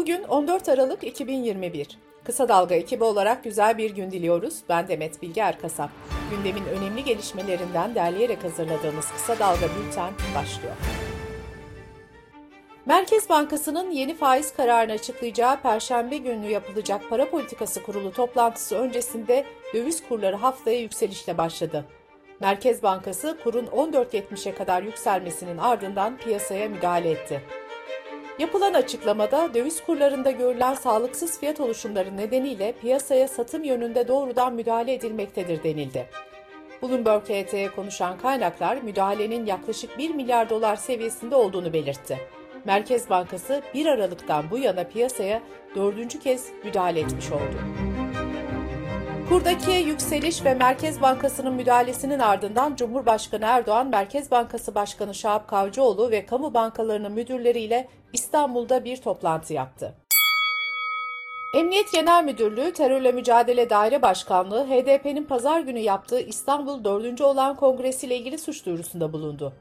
Bugün 14 Aralık 2021. Kısa Dalga ekibi olarak güzel bir gün diliyoruz. Ben Demet Bilge Erkasap. Gündemin önemli gelişmelerinden derleyerek hazırladığımız Kısa Dalga Bülten başlıyor. Merkez Bankası'nın yeni faiz kararını açıklayacağı Perşembe günü yapılacak para politikası kurulu toplantısı öncesinde döviz kurları haftaya yükselişle başladı. Merkez Bankası kurun 14.70'e kadar yükselmesinin ardından piyasaya müdahale etti. Yapılan açıklamada döviz kurlarında görülen sağlıksız fiyat oluşumları nedeniyle piyasaya satım yönünde doğrudan müdahale edilmektedir denildi. Bloomberg HT'ye konuşan kaynaklar müdahalenin yaklaşık 1 milyar dolar seviyesinde olduğunu belirtti. Merkez Bankası 1 Aralık'tan bu yana piyasaya dördüncü kez müdahale etmiş oldu. Kurdaki yükseliş ve Merkez Bankası'nın müdahalesinin ardından Cumhurbaşkanı Erdoğan, Merkez Bankası Başkanı Şahap Kavcıoğlu ve kamu bankalarının müdürleriyle İstanbul'da bir toplantı yaptı. Emniyet Genel Müdürlüğü Terörle Mücadele Daire Başkanlığı HDP'nin pazar günü yaptığı İstanbul 4. olan kongresiyle ilgili suç duyurusunda bulundu.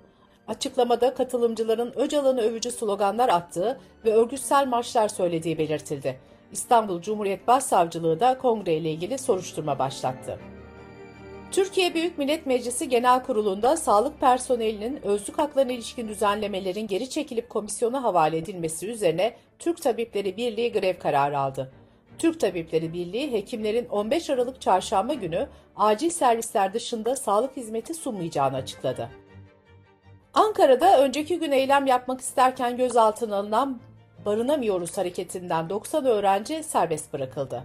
Açıklamada katılımcıların Öcalan'ı övücü sloganlar attığı ve örgütsel marşlar söylediği belirtildi. İstanbul Cumhuriyet Başsavcılığı da kongre ile ilgili soruşturma başlattı. Türkiye Büyük Millet Meclisi Genel Kurulu'nda sağlık personelinin özlük haklarına ilişkin düzenlemelerin geri çekilip komisyona havale edilmesi üzerine Türk Tabipleri Birliği grev kararı aldı. Türk Tabipleri Birliği hekimlerin 15 Aralık çarşamba günü acil servisler dışında sağlık hizmeti sunmayacağını açıkladı. Ankara'da önceki gün eylem yapmak isterken gözaltına alınan Barınamıyoruz hareketinden 90 öğrenci serbest bırakıldı.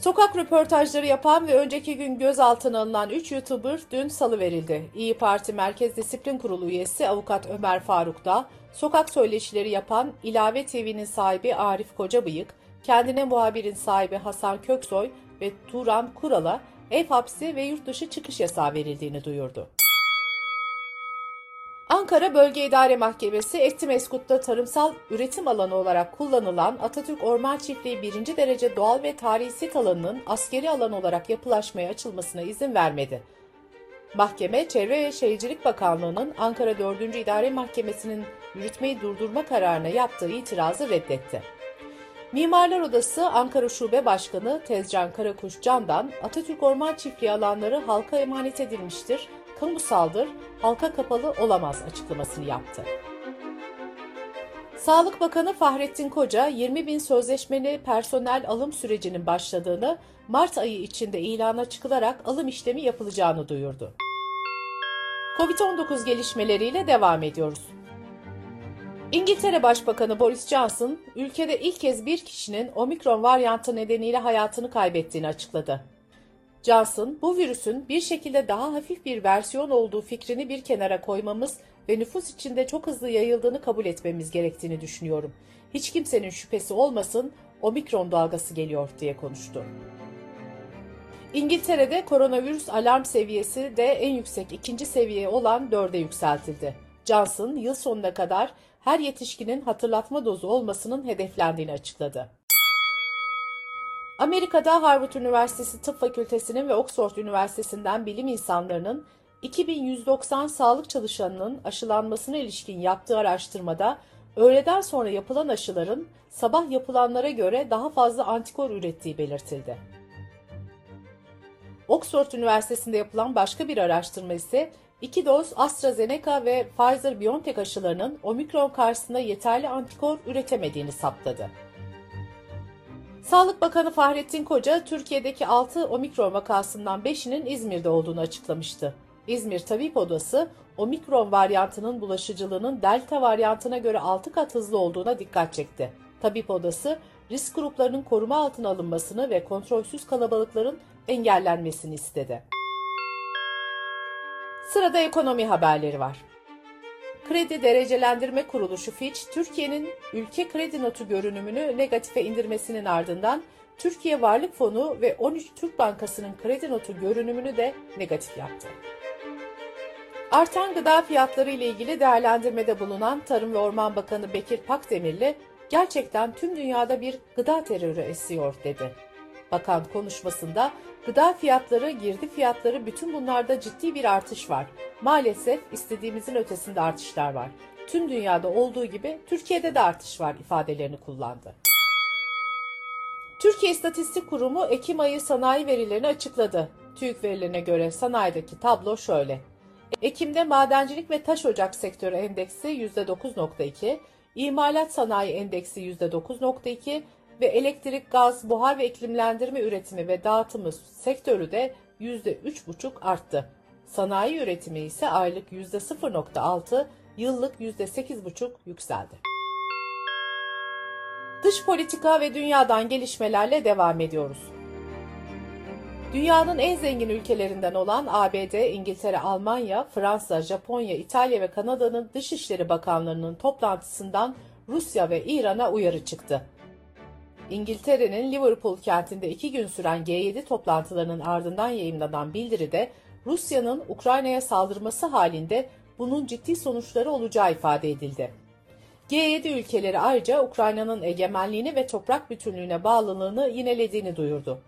Sokak röportajları yapan ve önceki gün gözaltına alınan 3 YouTuber dün salı verildi. İyi Parti Merkez Disiplin Kurulu üyesi avukat Ömer Faruk da, sokak söyleşileri yapan İlave TV'nin sahibi Arif Kocabıyık, kendine muhabirin sahibi Hasan Köksoy ve Turan Kural'a ev hapsi ve yurt dışı çıkış yasağı verildiğini duyurdu. Ankara Bölge İdare Mahkemesi Etimeskut'ta tarımsal üretim alanı olarak kullanılan Atatürk Orman Çiftliği 1. derece doğal ve tarihi sit alanının askeri alan olarak yapılaşmaya açılmasına izin vermedi. Mahkeme, Çevre ve Şehircilik Bakanlığı'nın Ankara 4. İdare Mahkemesi'nin yürütmeyi durdurma kararına yaptığı itirazı reddetti. Mimarlar Odası Ankara Şube Başkanı Tezcan Karakuş Can'dan Atatürk Orman Çiftliği alanları halka emanet edilmiştir, kamusaldır, halka kapalı olamaz açıklamasını yaptı. Sağlık Bakanı Fahrettin Koca, 20 bin sözleşmeli personel alım sürecinin başladığını, Mart ayı içinde ilana çıkılarak alım işlemi yapılacağını duyurdu. Covid-19 gelişmeleriyle devam ediyoruz. İngiltere Başbakanı Boris Johnson, ülkede ilk kez bir kişinin omikron varyantı nedeniyle hayatını kaybettiğini açıkladı. Johnson, bu virüsün bir şekilde daha hafif bir versiyon olduğu fikrini bir kenara koymamız ve nüfus içinde çok hızlı yayıldığını kabul etmemiz gerektiğini düşünüyorum. Hiç kimsenin şüphesi olmasın, omikron dalgası geliyor diye konuştu. İngiltere'de koronavirüs alarm seviyesi de en yüksek ikinci seviye olan 4'e yükseltildi. Johnson, yıl sonuna kadar her yetişkinin hatırlatma dozu olmasının hedeflendiğini açıkladı. Amerika'da Harvard Üniversitesi Tıp Fakültesi'nin ve Oxford Üniversitesi'nden bilim insanlarının 2190 sağlık çalışanının aşılanmasına ilişkin yaptığı araştırmada öğleden sonra yapılan aşıların sabah yapılanlara göre daha fazla antikor ürettiği belirtildi. Oxford Üniversitesi'nde yapılan başka bir araştırma ise iki doz AstraZeneca ve Pfizer-BioNTech aşılarının omikron karşısında yeterli antikor üretemediğini saptadı. Sağlık Bakanı Fahrettin Koca, Türkiye'deki 6 omikron vakasından 5'inin İzmir'de olduğunu açıklamıştı. İzmir Tabip Odası, omikron varyantının bulaşıcılığının delta varyantına göre 6 kat hızlı olduğuna dikkat çekti. Tabip Odası, risk gruplarının koruma altına alınmasını ve kontrolsüz kalabalıkların engellenmesini istedi. Sırada ekonomi haberleri var. Kredi Derecelendirme Kuruluşu Fitch, Türkiye'nin ülke kredi notu görünümünü negatife indirmesinin ardından Türkiye Varlık Fonu ve 13 Türk Bankası'nın kredi notu görünümünü de negatif yaptı. Artan gıda fiyatları ile ilgili değerlendirmede bulunan Tarım ve Orman Bakanı Bekir Pakdemirli, gerçekten tüm dünyada bir gıda terörü esiyor dedi. Bakan konuşmasında gıda fiyatları, girdi fiyatları bütün bunlarda ciddi bir artış var. Maalesef istediğimizin ötesinde artışlar var. tüm dünyada olduğu gibi Türkiye'de de artış var ifadelerini kullandı. Türkiye İstatistik Kurumu Ekim ayı sanayi verilerini açıkladı. TÜİK verilerine göre sanayideki tablo şöyle. Ekim'de madencilik ve taş ocak sektörü endeksi %9.2, imalat sanayi endeksi %9.2 ve elektrik, gaz, buhar ve iklimlendirme üretimi ve dağıtımı sektörü de %3.5 arttı. Sanayi üretimi ise aylık %0.6, yıllık %8.5 yükseldi. Dış politika ve dünyadan gelişmelerle devam ediyoruz. Dünyanın en zengin ülkelerinden olan ABD, İngiltere, Almanya, Fransa, Japonya, İtalya ve Kanada'nın Dışişleri Bakanlarının toplantısından Rusya ve İran'a uyarı çıktı. İngiltere'nin Liverpool kentinde iki gün süren G7 toplantılarının ardından yayımlanan bildiride Rusya'nın Ukrayna'ya saldırması halinde bunun ciddi sonuçları olacağı ifade edildi. G7 ülkeleri ayrıca Ukrayna'nın egemenliğini ve toprak bütünlüğüne bağlılığını yinelediğini duyurdu.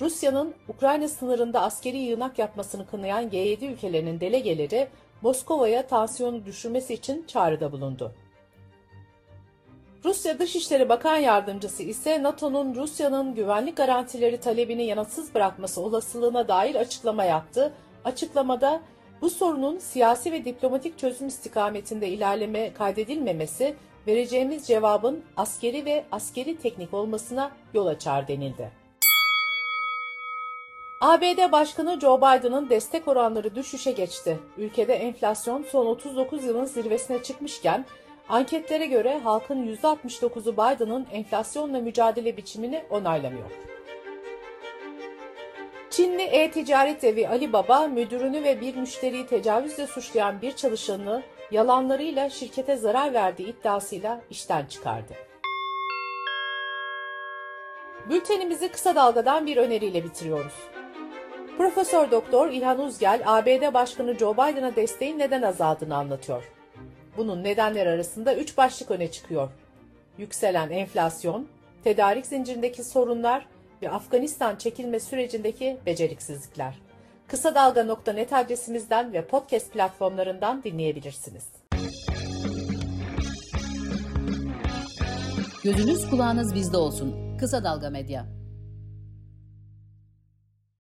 Rusya'nın Ukrayna sınırında askeri yığınak yapmasını kınayan G7 ülkelerinin delegeleri Moskova'ya tansiyonu düşürmesi için çağrıda bulundu. Rusya Dışişleri Bakan Yardımcısı ise NATO'nun Rusya'nın güvenlik garantileri talebini yanıtsız bırakması olasılığına dair açıklama yaptı. Açıklamada bu sorunun siyasi ve diplomatik çözüm istikametinde ilerleme kaydedilmemesi vereceğimiz cevabın askeri ve askeri teknik olmasına yol açar denildi. ABD Başkanı Joe Biden'ın destek oranları düşüşe geçti. Ülkede enflasyon son 39 yılın zirvesine çıkmışken anketlere göre halkın %69'u Biden'ın enflasyonla mücadele biçimini onaylamıyor. Çinli e-ticaret devi Alibaba, müdürünü ve bir müşteriyi tecavüzle suçlayan bir çalışanını yalanlarıyla şirkete zarar verdiği iddiasıyla işten çıkardı. Bültenimizi kısa dalgadan bir öneriyle bitiriyoruz. Profesör Doktor İlhan Uzgel, ABD Başkanı Joe Biden'a desteğin neden azaldığını anlatıyor. Bunun nedenler arasında üç başlık öne çıkıyor. Yükselen enflasyon, tedarik zincirindeki sorunlar ve Afganistan çekilme sürecindeki beceriksizlikler. Kısa Dalga.net adresimizden ve podcast platformlarından dinleyebilirsiniz. Gözünüz kulağınız bizde olsun. Kısa Dalga Medya.